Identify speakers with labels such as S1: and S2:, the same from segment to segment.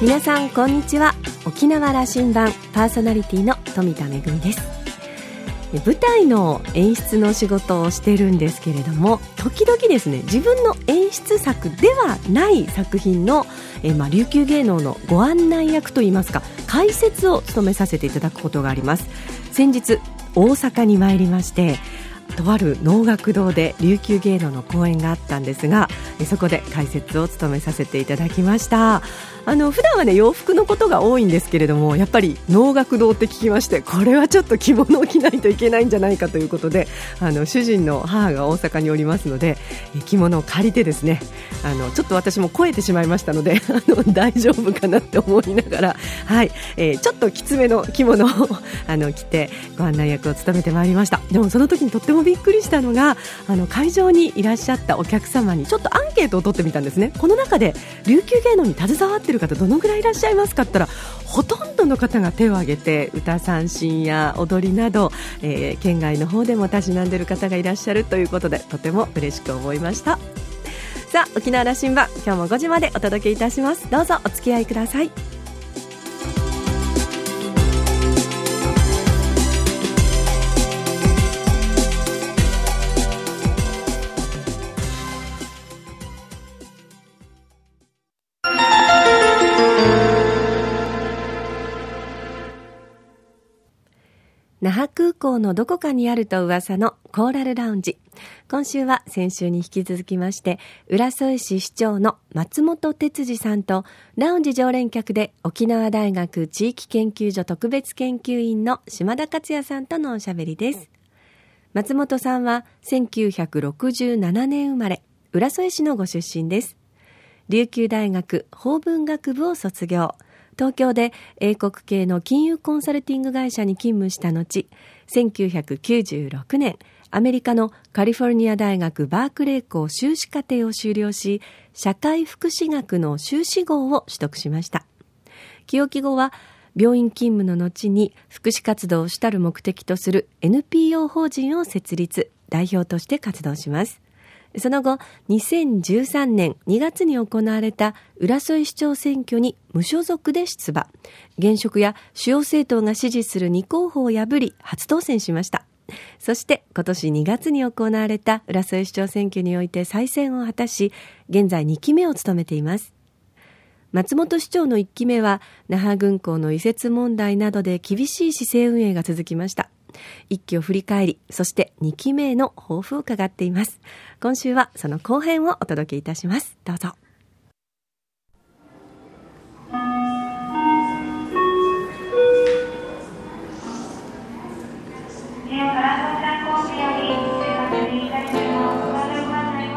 S1: 皆さんこんにちは。沖縄羅針盤パーソナリティの富田恵です。舞台の演出の仕事をしてるんですけれども時々ですね自分の演出作ではない作品の、えまあ、琉球芸能のご案内役といいますか解説を務めさせていただくことがあります。先日大阪に参りましてとある能楽堂で琉球芸能の公演があったんですがそこで解説を務めさせていただきました。あの普段はね洋服のことが多いんですけれどもやっぱり能楽堂って聞きましてこれはちょっと着物を着ないといけないんじゃないかということであの主人の母が大阪におりますので着物を借りてですねあのちょっと私も超えてしまいましたので あの大丈夫かなって思いながら、はいえー、ちょっときつめの着物を あの着てご案内役を務めてまいりました。でもその時にとってもびっくりしたのがあの会場にいらっしゃったお客様にちょっとアンケートを取ってみたんですね。この中で琉球芸能に携わっている方どのぐらいいらっしゃいますかって言ったらほとんどの方が手を挙げて歌三振や踊りなど、えー、県外の方でもたしなんでいる方がいらっしゃるということでとても嬉しく思いました。さあ沖縄羅針盤今日も5時までお届けいたします。どうぞお付き合いください。那覇空港のどこかにあると噂のコーラルラウンジ。今週は先週に引き続きまして、浦添市市長の松本哲司さんと、ラウンジ常連客で沖縄大学地域研究所特別研究員の島田克也さんとのおしゃべりです。松本さんは1967年生まれ、浦添市のご出身です。琉球大学法文学部を卒業。東京で英国系の金融コンサルティング会社に勤務した後、1996年、アメリカのカリフォルニア大学バークレー校修士課程を修了し、社会福祉学の修士号を取得しました。清木後は、病院勤務の後に福祉活動を主たる目的とする NPO 法人を設立、代表として活動します。その後、2013年2月に行われた浦添市長選挙に無所属で出馬。現職や主要政党が支持する2候補を破り初当選しました。そして今年2月に行われた浦添市長選挙において再選を果たし、現在2期目を務めています。松本市長の1期目は、那覇軍港の移設問題などで厳しい市政運営が続きました。一期を振り返り、そして2期目への抱負を伺っています。今週はその後編をお届けいたします。どうぞ。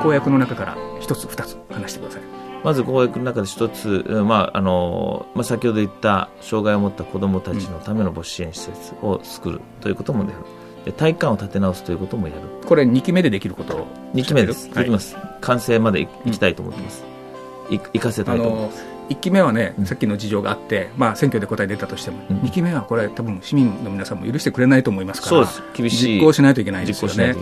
S2: 公約の中から一つ二つ話してください。
S3: まず公約の中で一つ、まああのまあ、先ほど言った障害を持った子どもたちのための母子支援施設を作るということもやる、体育館を立て直すということもやる。
S2: これ2期目でできること
S3: 2期目です、できます、完成までいきたいと思ってます、い行かせたいと思います
S2: 1期目はね、さっきの事情があって、まあ、選挙で答え出たとしても、うん、2期目はこれ、多分市民の皆さんも許してくれないと思いますから、
S3: 厳し
S2: い。実行しないといけないですよね、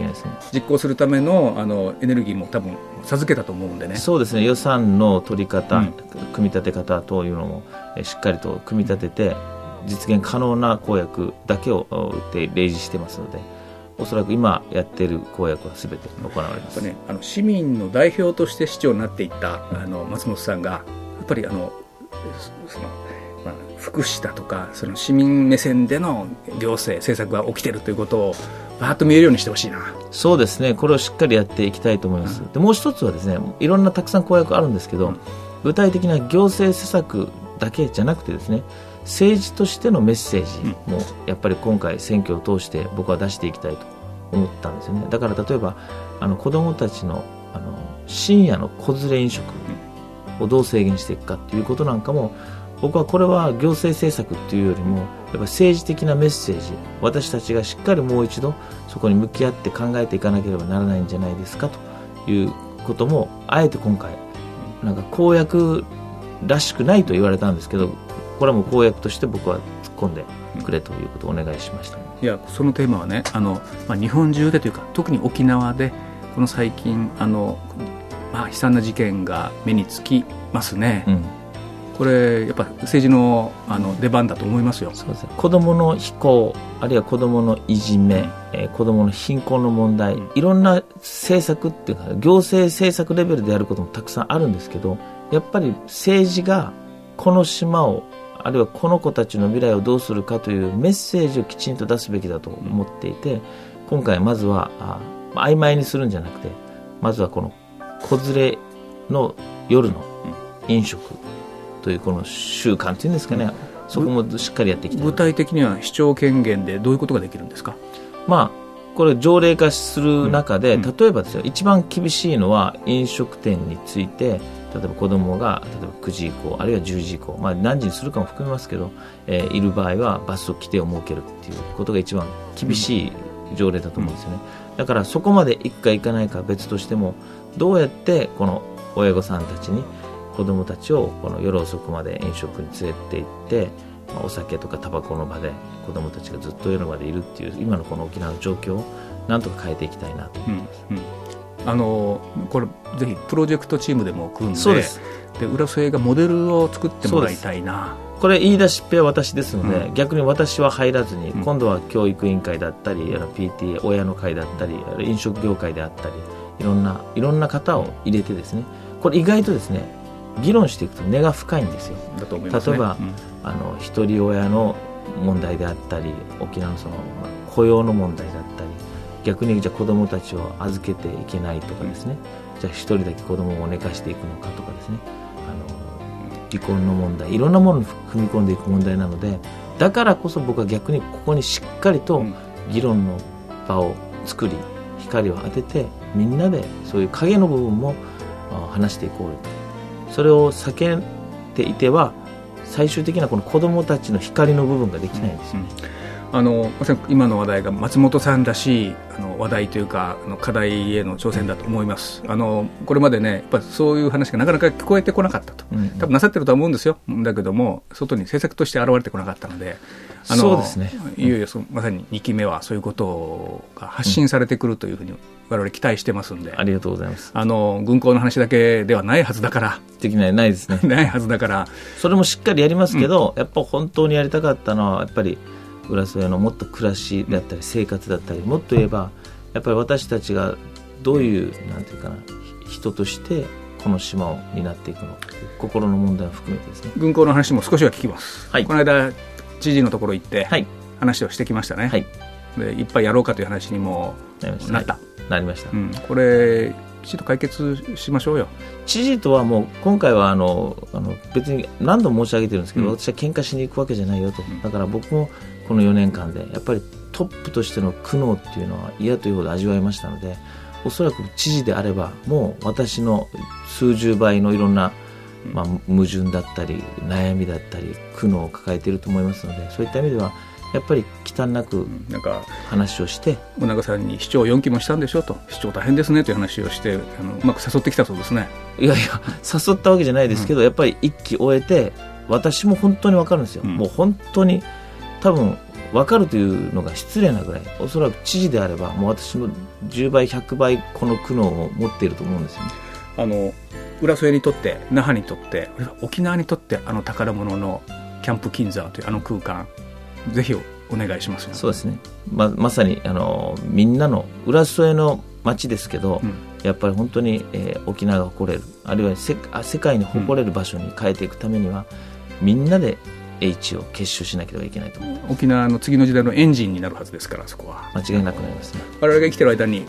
S2: 実行するためのあのエネルギーも多分授けたと思うんでね、
S3: そうですね。予算の取り方、うん、組み立て方というのも、しっかりと組み立てて、実現可能な公約だけを打って例示してますので。おそらく今やっている公約はすべて行われます、
S2: ね、あの市民の代表として市長になっていったあの松本さんがっぱりあのその、まあ、福祉だとかその市民目線での行政政策が起きてるということをバーッと見えるようにしてほしいな。
S3: そうですね。これをしっかりやっていきたいと思います、うん、でもう一つはですねいろんなたくさん公約あるんですけど、うん、具体的な行政施策だけじゃなくてですね政治としてのメッセージもやっぱり今回選挙を通して僕は出していきたいと思ったんですよね。だから例えばあの子どもたちのあの深夜の子連れ飲食をどう制限していくかということなんかも僕はこれは行政政策っていうよりもやっぱ政治的なメッセージ私たちがしっかりもう一度そこに向き合って考えていかなければならないんじゃないですかということもあえて今回なんか公約らしくないと言われたんですけどこれはもう公約として僕は突っ込んでくれということをお願いしました、
S2: いやそのテーマはねあの、まあ、日本中でというか特に沖縄でこの最近あのまあ、悲惨な事件が目につきますね、うん、これやっぱ政治のあの出番だと思いますよ。
S3: そうですね。子どもの非行あるいは子どものいじめ、えー、子どもの貧困の問題、うん、いろんな政策っていうか行政政策レベルでやることもたくさんあるんですけどやっぱり政治がこの島をあるいはこの子たちの未来をどうするかというメッセージをきちんと出すべきだと思っていて、今回まずはあ曖昧にするんじゃなくてまずはこの子連れの夜の飲食というこの習慣というんですかね、そこもしっかりやっていきたい
S2: 具体的には市長権限でどういうことができるんですか？
S3: まあこれ条例化する中で、例えばですよ一番厳しいのは飲食店について例えば子供が例えば9時以降あるいは10時以降、まあ、何時にするかも含めますけど、えー、いる場合は罰則規定を設けるっていうことが一番厳しい条例だと思うんですよね、だからそこまでいくかいかないかは別としてもどうやってこの親御さんたちに子供たちをこの夜遅くまで飲食に連れて行って、まあ、お酒とかタバコの場で子供たちがずっと夜までいるっていう今のこの沖縄の状況をなんとか変えていきたいなと。思います。うんうん。
S2: あのこれぜひプロジェクトチームでも組んで
S3: そうです。
S2: で浦添がモデルを作ってもらいたいな。
S3: これ言い出しっぺは私ですので、うん、逆に私は入らずに、うん、今度は教育委員会だったり PTA 親の会だったり飲食業界であったりいろんないろんな方を入れてですねこれ意外とですね議論していくと根が深いんですよ。
S2: だと思います、ね、
S3: 例えば、うん、あの一人親の問題であったり沖縄のその雇用の問題だったり逆にじゃあ子供たちを預けていけないとかですね、じゃあ一人だけ子供を寝かしていくのかとかですね。あの離婚の問題いろんなものに踏み込んでいく問題なのでだからこそ僕は逆にここにしっかりと議論の場を作り光を当ててみんなでそういう影の部分も話していこうとそれを避けていては最終的なこの子供たちの光の部分ができないんですよね。うん
S2: あのまさに今の話題が松本さんらしいあの話題というかあの課題への挑戦だと思います。あのこれまでねやっぱそういう話がなかなか聞こえてこなかったと、うん、多分なさってるとは思うんですよ。だけども外に政策として現れてこなかったので
S3: あのそうですね、
S2: いよいよそまさに2期目はそういうことが発信されてくるというふうに我々期待してますんで、
S3: ありがとうございます。
S2: あの軍港の話だけではないはずだから。
S3: できないないですね。
S2: ないはずだから。
S3: それもしっかりやりますけど、うん、やっぱ本当にやりたかったのはやっぱり浦添のもっと暮らしだったり生活だったりもっと言えばやっぱり私たちがどういうなんていうかな人としてこの島を担っていくのか心の問題を含めてですね。
S2: 軍港の話も少しは聞きます、はい、この間知事のところ行って話をしてきましたね、
S3: はい、
S2: でいっぱいやろうかという話にもなった、
S3: なりました、
S2: うん、これきちんと解決しましょうよ。
S3: 知事とはもう今回はあのあの別に何度も申し上げてるんですけど、うん、私は喧嘩しに行くわけじゃないよと、だから僕もこの4年間でやっぱりトップとしての苦悩っていうのは嫌というほど味わいましたのでおそらく知事であればもう私の数十倍のいろんな、まあ、矛盾だったり悩みだったり苦悩を抱えていると思いますのでそういった意味ではやっぱり忌憚なく話をして
S2: 尾長さんに市長4期もしたんでしょと市長大変ですねという話をしてあのうまく誘ってきたそうですね。
S3: いやいや誘ったわけじゃないですけど、うん、やっぱり1期終えて私も本当に分かるんですよ、うん、もう本当に多分分かるというのが失礼なぐらいおそらく知事であればもう私も10倍100倍この苦悩を持っていると思うんですよね。
S2: あの浦添にとって那覇にとって沖縄にとってあの宝物のキャンプ金沢というあの空間ぜひお願いします
S3: そうですね。ままさにあのみんなの浦添の街ですけど、うん、やっぱり本当に、えー、沖縄が誇れるあるいはせ世界に誇れる場所に変えていくためには、うん、みんなで H を結集しなければいけないと思
S2: 沖縄の次の時代のエンジンになるはずですから。そこは
S3: 間違いなくなりますね。
S2: 我々が生きてる間に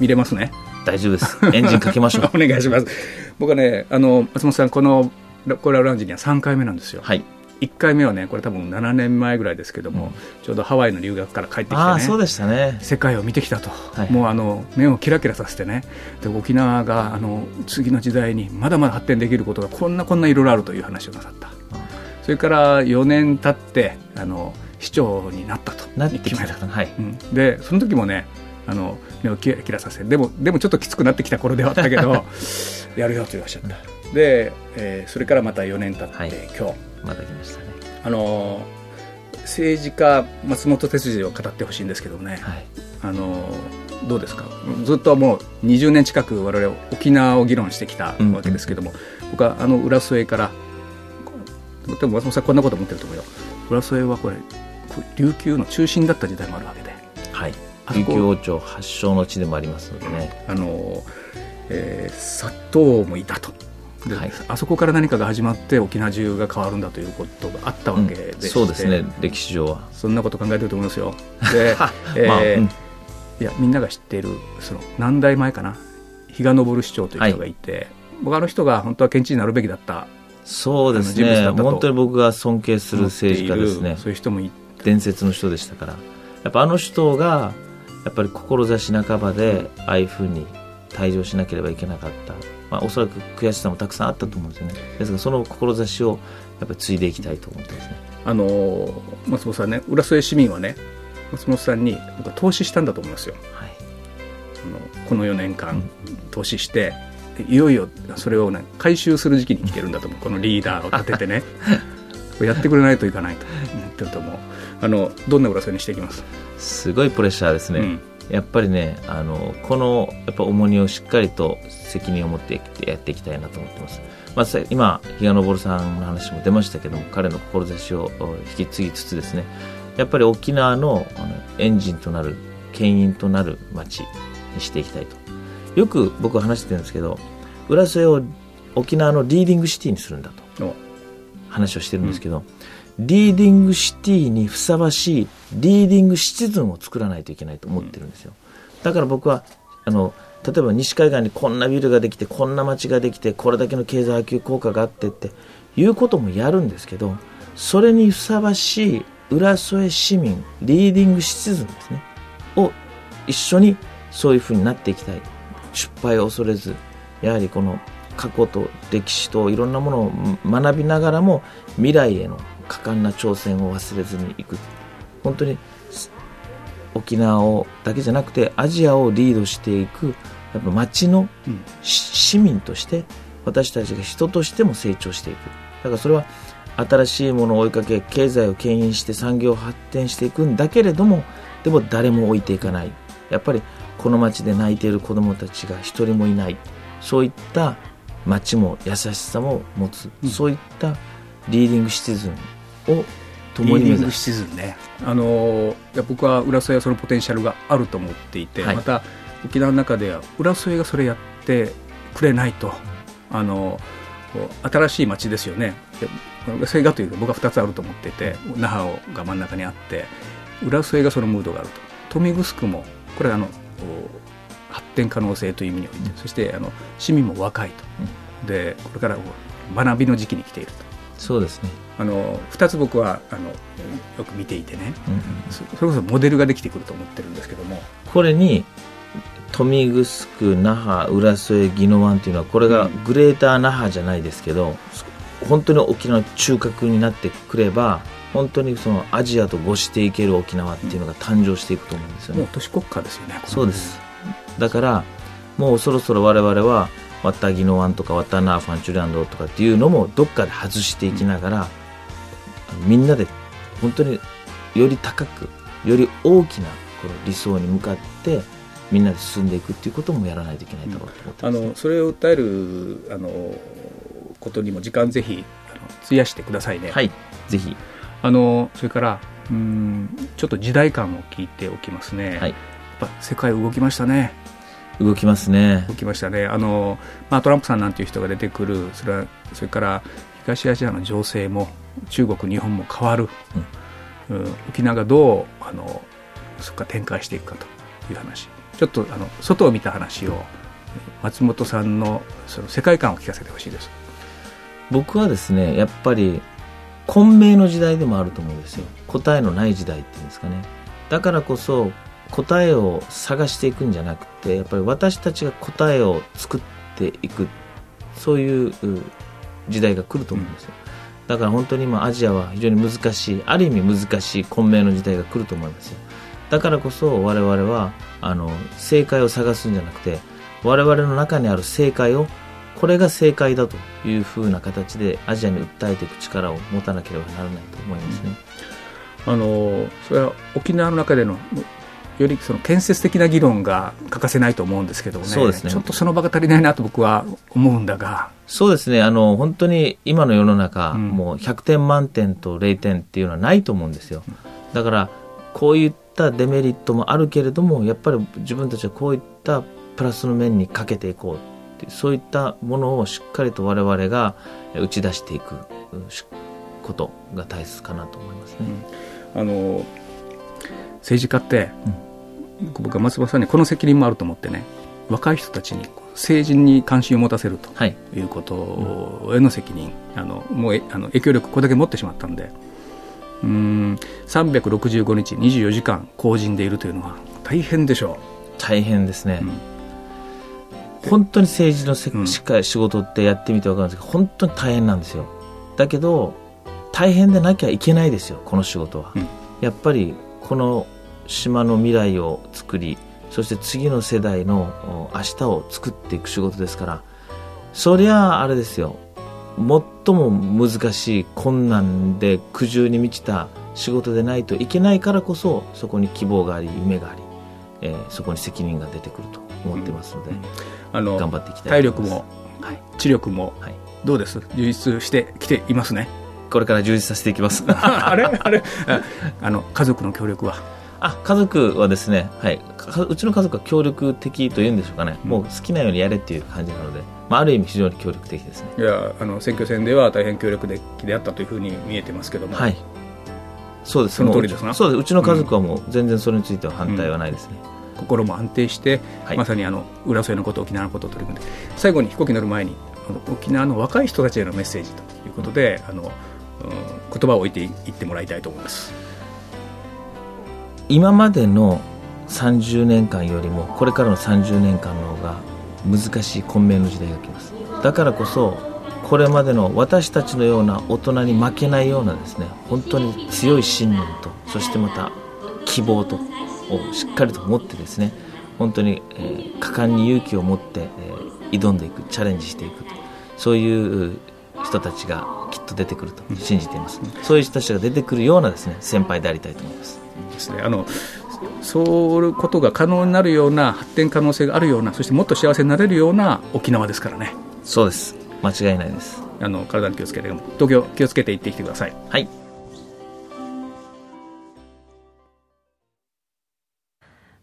S2: 見れますね。
S3: 大丈夫です。エンジンかけましょう。
S2: お願いします。僕はねあの松本さんこのコーララウンジには3回目なんですよ。
S3: はい。
S2: 1回目はねこれ多分7年前ぐらいですけども、うん、ちょうどハワイの留学から帰ってきてね
S3: そうでしたね。
S2: 世界を見てきたと、はい、もうあの目をキラキラさせてねで沖縄があの次の時代にまだまだ発展できることがこんなこんないろいろあるという話をなさった、うん、それから4年経ってあの市長になったと
S3: なってき
S2: ま
S3: した、はい。
S2: うん、でその時もねあの目をキラキラさせてでもでもちょっときつくなってきた頃ではあったけど やるよと言わしゃった。で、えー、それからまた4年経って、はい、今日。
S3: また来ましたね。
S2: あの政治家松本哲司を語ってほしいんですけどね、
S3: はい、
S2: あのどうですか？ずっともう20年近く我々沖縄を議論してきたわけですけども、うんうん、僕はあの浦添からでも松本さんこんなこと思ってると思うよ浦添はこれ琉球の中心だった時代もあるわけで
S3: はい琉球王朝発祥の地でもありますのでね
S2: あの、えー、殺到もいたとはい、あそこから何かが始まって沖縄中が変わるんだということがあったわけで、うん、
S3: そうですね歴史上は
S2: そんなこと考えてると思いますよで、えーまあうん、いやみんなが知っているその何代前かな比嘉昇市長という人がいて、はい、僕あの人が本当は県知事になるべきだった
S3: そうですね。本当に僕が尊敬する政治家ですね。
S2: そういう人もい
S3: 伝説の人でしたから。やっぱあの人がやっぱり志半ばでああいうふうに退場しなければいけなかった。まあ、おそらく悔しさもたくさんあったと思うんですよね。ですがその志をやっぱり継いでいきたいと思ってますね。
S2: あの松本さんね浦添市民はね松本さんに僕は投資したんだと思いますよ、はい、あのこの4年間、投資していよいよそれを、ね、回収する時期に来てるんだと思う。このリーダーを立ててね。やってくれないといかないと思ってると思う。あのどんな浦添にしていきます？
S3: すごいプレッシャーですね、うん。やっぱりねあのこのやっぱ重荷をしっかりと責任を持ってやっていきたいなと思ってます、まあ、今比嘉昇さんの話も出ましたけども彼の志を引き継ぎつつですね。やっぱり沖縄のあのエンジンとなる牽引となる街にしていきたいとよく僕は話してるんですけど浦添を沖縄の leading city にするんだと話をしてるんですけど、うん leading city にふさわしい leading citizen を作らないといけないと思ってるんですよ。だから僕は、あの、例えば西海岸にこんなビルができて、こんな街ができて、これだけの経済波及効果があってっていうこともやるんですけど、それにふさわしい浦添市民、リーディングシチズンですね、を一緒にそういうふうになっていきたい。失敗を恐れず、やはりこの過去と歴史といろんなものを学びながらも未来への果敢な挑戦を忘れずにいく。本当に沖縄をだけじゃなくてアジアをリードしていくやっぱ町の市民として私たちが人としても成長していく。だからそれは新しいものを追いかけ経済を牽引して産業を発展していくんだけれどもでも誰も置いていかない。やっぱりこの町で泣いている子どもたちが一人もいない。そういった町も優しさも持つ、うん、そういったリーディングシチズンを
S2: 共に目指シズンね。あのいや僕は浦添はそのポテンシャルがあると思っていて、はい、また沖縄の中では浦添がそれやってくれないと。あの新しい町ですよね。浦添がというか僕は2つあると思っていて那覇が真ん中にあって浦添がそのムードがあると。豊見城もこれあの発展可能性という意味において、うん、そしてあの市民も若いと、うん、でこれから学びの時期に来ていると。
S3: そうですね。
S2: あの2つ僕はあのよく見ていてね、うんうん、それこそモデルができてくると思ってるんですけども。
S3: これに豊見城那覇浦添宜野湾っていうのはこれがグレーター那覇じゃないですけど、うん、本当に沖縄の中核になってくれば本当にそのアジアとごしていける沖縄っていうのが誕生していくと思うんですよね、
S2: もう都市国家ですよね
S3: そうです。だからもうそろそろ我々はワッタギノワンとかワッタナーファンチュランドとかっていうのもどっかで外していきながら、みんなで本当により高くより大きなこの理想に向かってみんなで進んでいくっていうこともやらないといけないだろうと思って、
S2: ね、あのそれを訴えるあのことにも時間ぜひあの費やしてくださいね。
S3: はい。ぜひ
S2: あのそれからうんちょっと時代感を聞いておきますね。はい、やっぱ世界動きましたね。
S3: 動きますね。
S2: 動きましたね。あのまあトランプさんなんていう人が出てくるそれはそれから東アジアの情勢も中国、日本も変わる、うん、沖縄がどうあのそこから展開していくかという話ちょっとあの外を見た話を松本さんのその世界観を聞かせてほしいです
S3: 僕はですねやっぱり混迷の時代でもあると思うんですよ。答えのない時代っていうんですかね。だからこそ答えを探していくんじゃなくてやっぱり私たちが答えを作っていく。そういう時代が来ると思うんですよ、だから本当に今アジアは非常に難しいある意味難しい混迷の時代が来ると思いますよ。だからこそ我々はあの正解を探すんじゃなくて我々の中にある正解をこれが正解だというふうな形でアジアに訴えていく力を持たなければならないと思いますね。
S2: あのそれは沖縄の中でのよりその建設的な議論が欠かせないと思うんですけどもね。
S3: そうですね。
S2: ちょっとその場が足りないなと僕は思うんだが。
S3: そうですね。あの本当に今の世の中、
S2: うん。
S3: もう100点満点と0点っていうのはないと思うんですよ。だからこういったデメリットもあるけれどもやっぱり自分たちはこういったプラスの面にかけていこうっていうそういったものをしっかりと我々がえ打ち出していくことが大切かなと思いますね。
S2: あの政治家って、僕は松本さんにこの責任もあると思ってね若い人たちに政治に関心を持たせると
S3: はい、
S2: いうことへの責任、あのもうえあの影響力これだけ持ってしまったんでうーん365日24時間公人でいるというのは大変でしょ
S3: 大変ですね。
S2: う、うん
S3: 本当に政治のせ
S2: うん。
S3: しっかり仕事ってやってみて分かるんですけど本当に大変なんですよ。だけど大変でなきゃいけないですよこの仕事は、
S2: うん。
S3: やっぱりこの島の未来を作りそして次の世代のお明日を作っていく仕事ですからそりゃああれですよ。最も難しい困難で苦渋に満ちた仕事でないといけないからこそそこに希望があり夢があり、えーそこに責任が出てくると思ってますので、
S2: あの
S3: 頑張っていきたい
S2: 体力
S3: ます
S2: も知力も
S3: はい
S2: どうです充実してきていますね
S3: これから充実させていきます。
S2: あれ？あれ？あ あの家族の協力は？
S3: あ、家族はですね、はい。かうちの家族は協力的というんでしょうかね。
S2: うん
S3: もう好きなようにやれっていう感じなので、まあ、ある意味非常に協力的ですね。
S2: いやあの選挙戦では大変協力的であったというふうに見えてますけども、
S3: はい。そうです。
S2: その通りですな
S3: もうそうです。うちの家族はもう全然それについては反対はないですね。
S2: 心も安定して、
S3: はい
S2: まさにあの浦添のこと沖縄のことを取り組んで最後に飛行機に乗る前にあの沖縄の若い人たちへのメッセージということであの、うん言葉を置いていってもらいたいと思います。
S3: 今までの30年間よりも、これからの30年間の方が難しい混迷の時代が来ます。だからこそ、これまでの私たちのような大人に負けないようなですね、本当に強い信念と、そしてまた希望と、をしっかりと持ってですね、本当に、えー果敢に勇気を持って、えー挑んでいく、チャレンジしていくと、そういう人たちがきっと出てくると信じています。そういう人たちが出てくるようなですね、先輩でありたいと思います。
S2: ですね、あのそういうことが可能になるような発展可能性があるようなそしてもっと幸せになれるような沖縄ですからね
S3: そうです。間違いないです。
S2: あの体に気をつけて東京気をつけて行ってきてください
S3: はい。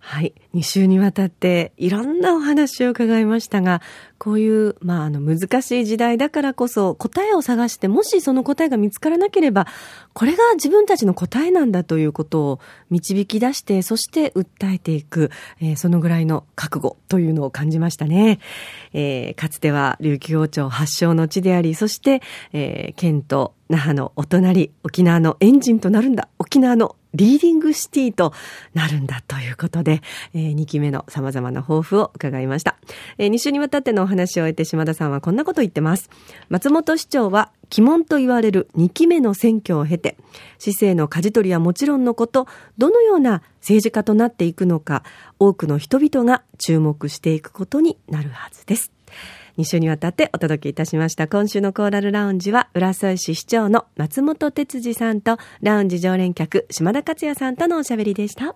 S1: はい。2週にわたっていろんなお話を伺いましたが、こういう、まあ、あの、難しい時代だからこそ答えを探して、もしその答えが見つからなければ、これが自分たちの答えなんだということを導き出して、そして訴えていく、えーそのぐらいの覚悟というのを感じましたね。えーかつては琉球王朝発祥の地であり、そして、えー県と那覇のお隣、沖縄のエンジンとなるんだ。沖縄のリーディングシティとなるんだということで、え2期目の様々な抱負を伺いました。え2週にわたってのお話を終えて島田さんはこんなことを言ってます。松本市長は鬼門と言われる2期目の選挙を経て、市政の舵取りはもちろんのこと、どのような政治家となっていくのか、多くの人々が注目していくことになるはずです。2週にわたってお届けいたしました。今週のコーラルラウンジは、浦添市市長の松本哲司さんと、ラウンジ常連客、島田克也さんとのおしゃべりでした。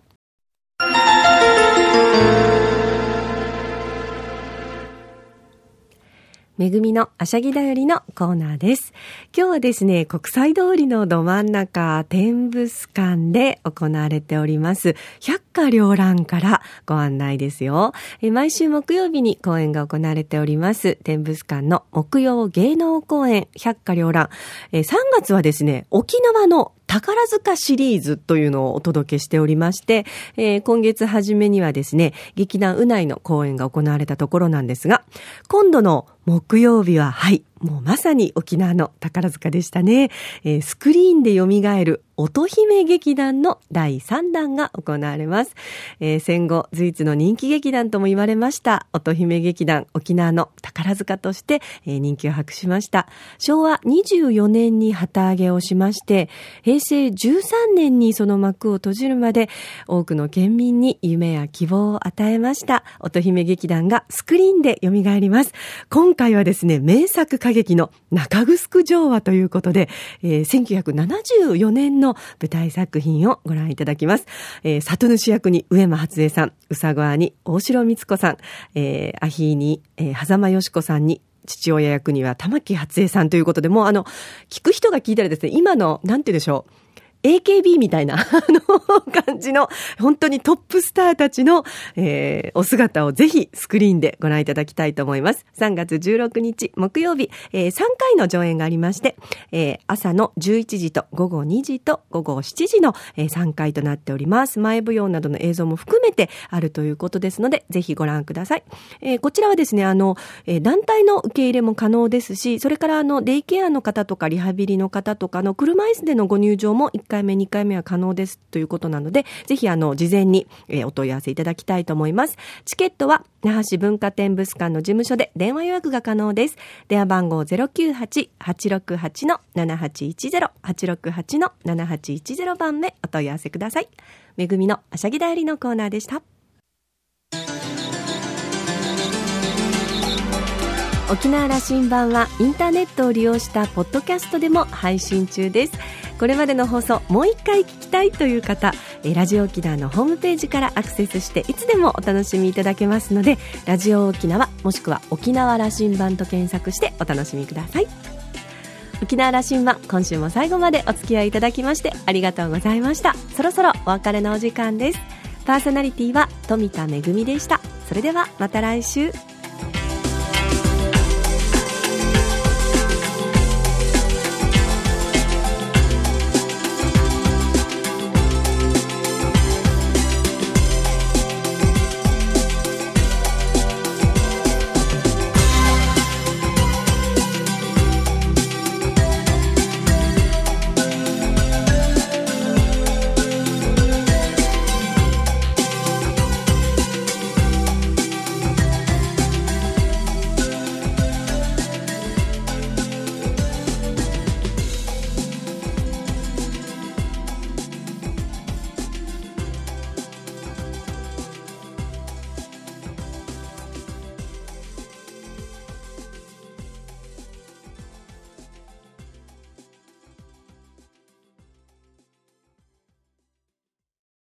S1: めぐみのあしゃぎだよりのコーナーです。今日はですね、国際通りのど真ん中、天物館で行われております、100歌両覧からご案内ですよ。毎週木曜日に公演が行われております、天仏館の木曜芸能公演百花両覧。3月はですね、沖縄の宝塚シリーズというのをお届けしておりまして、えー、今月初めにはですね、劇団うないの公演が行われたところなんですが、今度の木曜日は、はい、もうまさに沖縄の宝塚でしたね。えースクリーンで蘇る乙姫劇団の第3弾が行われます。えー戦後随一の人気劇団とも言われました乙姫劇団沖縄の宝塚として、えー人気を博しました。昭和24年に旗揚げをしまして、平成13年にその幕を閉じるまで多くの県民に夢や希望を与えました乙姫劇団がスクリーンで蘇ります。今回はですね、名作歌劇の中城城話ということで、えー、1974年の舞台作品をご覧いただきます。えー、里主役に上間初江さん、宇佐川に大城光子さん、えー、アヒーに、えー、狭間よし子さんに父親役には玉木初江さんということで、もうあの、聞く人が聞いたらですね、今の、なんて言うでしょう。AKB みたいな、あの、感じの、本当にトップスターたちの、えー、お姿をぜひスクリーンでご覧いただきたいと思います。3月16日木曜日、えー、3回の上演がありまして、えー、朝の11時と午後2時と午後7時の、えー、3回となっております。前舞踊などの映像も含めてあるということですので、ぜひご覧ください。えー、こちらはですね、あの、えー、団体の受け入れも可能ですし、それからあの、デイケアの方とかリハビリの方とかの車椅子でのご入場も1回目、2回目は可能ですということなので、ぜひあの、事前に、え、お問い合わせいただきたいと思います。チケットは、那覇市文化展物館の事務所で電話予約が可能です。電話番号098-868-7810、868-7810番目お問い合わせください。めぐみのあしゃぎだよりのコーナーでした。沖縄羅針盤はインターネットを利用したポッドキャストでも配信中ですこれまでの放送もう一回聞きたいという方ラジオ沖縄のホームページからアクセスしていつでもお楽しみいただけますのでラジオ沖縄もしくは沖縄羅針盤と検索してお楽しみください。沖縄羅針盤今週も最後までお付き合いいただきましてありがとうございました。そろそろお別れのお時間です。パーソナリティは富田恵でした。それではまた来週。